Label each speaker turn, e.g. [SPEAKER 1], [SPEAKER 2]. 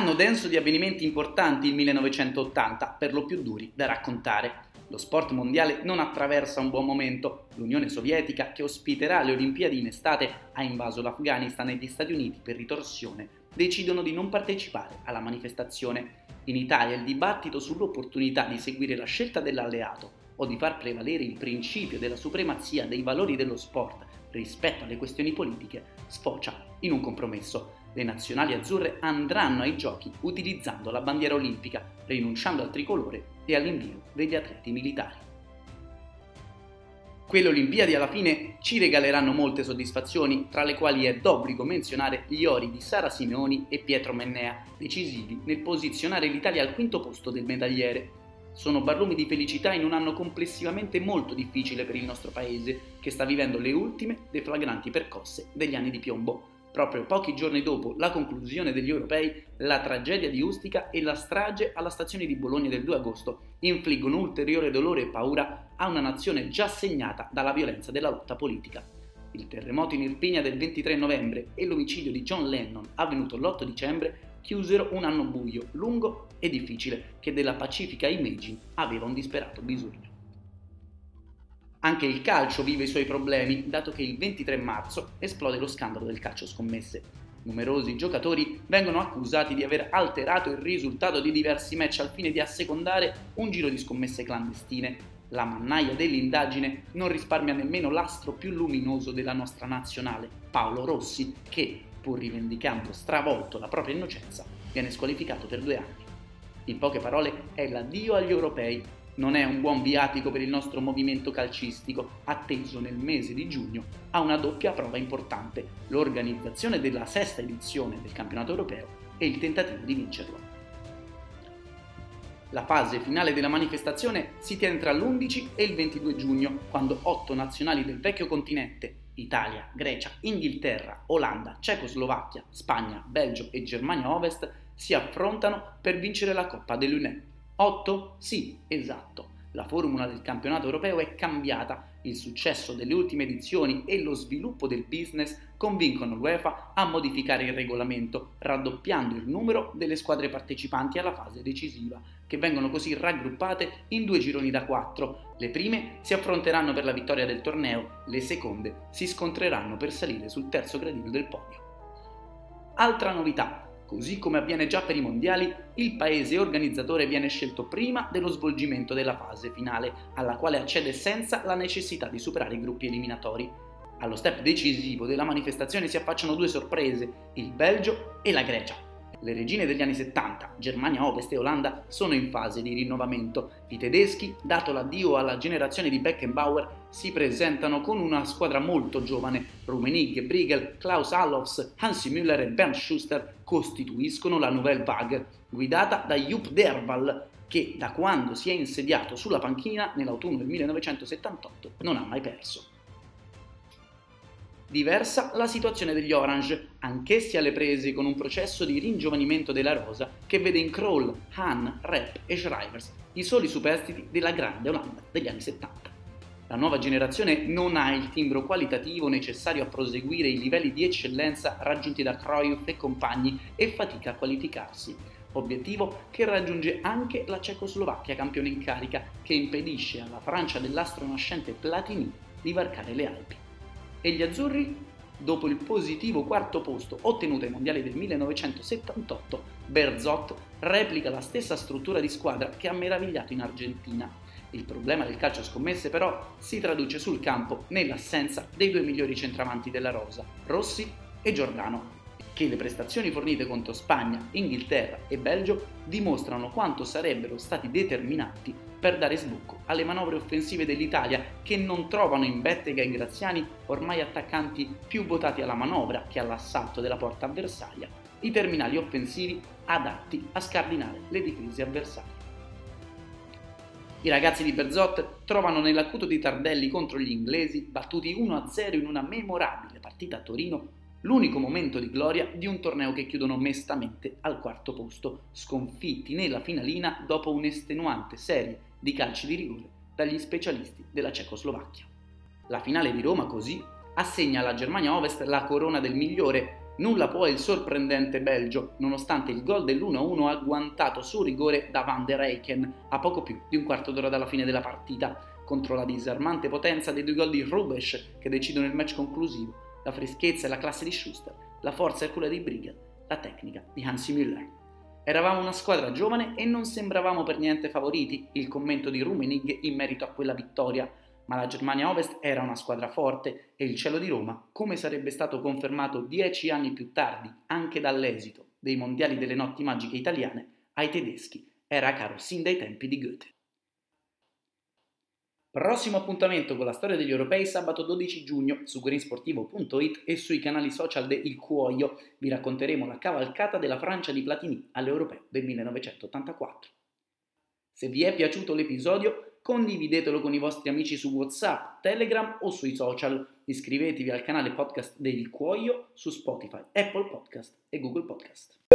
[SPEAKER 1] Anno denso di avvenimenti importanti il 1980, per lo più duri da raccontare. Lo sport mondiale non attraversa un buon momento. L'Unione Sovietica, che ospiterà le Olimpiadi in estate, ha invaso l'Afghanistan e gli Stati Uniti per ritorsione. Decidono di non partecipare alla manifestazione. In Italia il dibattito sull'opportunità di seguire la scelta dell'alleato o di far prevalere il principio della supremazia dei valori dello sport rispetto alle questioni politiche sfocia in un compromesso le nazionali azzurre andranno ai giochi utilizzando la bandiera olimpica, rinunciando al tricolore e all'invio degli atleti militari. Quelle Olimpiadi alla fine ci regaleranno molte soddisfazioni, tra le quali è d'obbligo menzionare gli ori di Sara Simeoni e Pietro Mennea, decisivi nel posizionare l'Italia al quinto posto del medagliere. Sono barlumi di felicità in un anno complessivamente molto difficile per il nostro paese, che sta vivendo le ultime deflagranti percosse degli anni di piombo. Proprio pochi giorni dopo la conclusione degli europei, la tragedia di Ustica e la strage alla stazione di Bologna del 2 agosto infliggono ulteriore dolore e paura a una nazione già segnata dalla violenza della lotta politica. Il terremoto in Irpinia del 23 novembre e l'omicidio di John Lennon avvenuto l'8 dicembre chiusero un anno buio, lungo e difficile che della pacifica Imagine aveva un disperato bisogno. Anche il calcio vive i suoi problemi, dato che il 23 marzo esplode lo scandalo del calcio scommesse. Numerosi giocatori vengono accusati di aver alterato il risultato di diversi match al fine di assecondare un giro di scommesse clandestine. La mannaia dell'indagine non risparmia nemmeno l'astro più luminoso della nostra nazionale, Paolo Rossi, che, pur rivendicando stravolto la propria innocenza, viene squalificato per due anni. In poche parole, è l'addio agli europei non è un buon viatico per il nostro movimento calcistico, atteso nel mese di giugno a una doppia prova importante, l'organizzazione della sesta edizione del campionato europeo e il tentativo di vincerlo. La fase finale della manifestazione si tiene tra l'11 e il 22 giugno, quando otto nazionali del vecchio continente, Italia, Grecia, Inghilterra, Olanda, Cecoslovacchia, Spagna, Belgio e Germania Ovest, si affrontano per vincere la Coppa dell'UNE 8? Sì, esatto. La formula del campionato europeo è cambiata, il successo delle ultime edizioni e lo sviluppo del business convincono l'UEFA a modificare il regolamento, raddoppiando il numero delle squadre partecipanti alla fase decisiva, che vengono così raggruppate in due gironi da quattro. Le prime si affronteranno per la vittoria del torneo, le seconde si scontreranno per salire sul terzo gradino del podio. Altra novità, Così come avviene già per i mondiali, il paese organizzatore viene scelto prima dello svolgimento della fase finale, alla quale accede senza la necessità di superare i gruppi eliminatori. Allo step decisivo della manifestazione si affacciano due sorprese, il Belgio e la Grecia. Le regine degli anni 70, Germania Ovest e Olanda, sono in fase di rinnovamento. I tedeschi, dato l'addio alla generazione di Beckenbauer, si presentano con una squadra molto giovane. Rummenigge, Briegel, Klaus Allofs, Hansi Müller e Bernd Schuster costituiscono la Nouvelle Vague, guidata da Jupp Derval, che da quando si è insediato sulla panchina nell'autunno del 1978 non ha mai perso. Diversa la situazione degli Orange, anch'essi alle prese con un processo di ringiovanimento della rosa che vede in Kroll, Hahn, Rep e Schreivers i soli superstiti della grande Olanda degli anni 70. La nuova generazione non ha il timbro qualitativo necessario a proseguire i livelli di eccellenza raggiunti da Cruyff e compagni e fatica a qualificarsi, obiettivo che raggiunge anche la Cecoslovacchia campione in carica che impedisce alla Francia dell'astro nascente Platini di varcare le Alpi. E gli azzurri? Dopo il positivo quarto posto ottenuto ai mondiali del 1978, Berzot replica la stessa struttura di squadra che ha meravigliato in Argentina. Il problema del calcio scommesse però si traduce sul campo nell'assenza dei due migliori centravanti della rosa, Rossi e Giordano, che le prestazioni fornite contro Spagna, Inghilterra e Belgio dimostrano quanto sarebbero stati determinanti per dare sbocco alle manovre offensive dell'Italia che non trovano in Bettega e Graziani, ormai attaccanti più votati alla manovra che all'assalto della porta avversaria, i terminali offensivi adatti a scardinare le difese avversarie. I ragazzi di Berzot trovano nell'acuto di Tardelli contro gli inglesi, battuti 1-0 in una memorabile partita a Torino, l'unico momento di gloria di un torneo che chiudono mestamente al quarto posto, sconfitti nella finalina dopo un'estenuante serie di calci di rigore dagli specialisti della Cecoslovacchia. La finale di Roma così assegna alla Germania Ovest la corona del migliore Nulla poi il sorprendente Belgio, nonostante il gol dell'1-1 agguantato su rigore da Van der Eycken a poco più di un quarto d'ora dalla fine della partita, contro la disarmante potenza dei due gol di Rubesch che decidono il match conclusivo, la freschezza e la classe di Schuster, la forza e quella di Brigel, la tecnica di Hansi Müller. Eravamo una squadra giovane e non sembravamo per niente favoriti, il commento di Rummenig in merito a quella vittoria, ma la Germania Ovest era una squadra forte e il cielo di Roma, come sarebbe stato confermato dieci anni più tardi anche dall'esito dei mondiali delle notti magiche italiane, ai tedeschi era caro sin dai tempi di Goethe. Prossimo appuntamento con la storia degli europei sabato 12 giugno su greensportivo.it e sui canali social de Il Cuoio vi racconteremo la cavalcata della Francia di Platini all'Europeo del 1984. Se vi è piaciuto l'episodio condividetelo con i vostri amici su WhatsApp, Telegram o sui social. Iscrivetevi al canale podcast del Cuoio su Spotify, Apple Podcast e Google Podcast.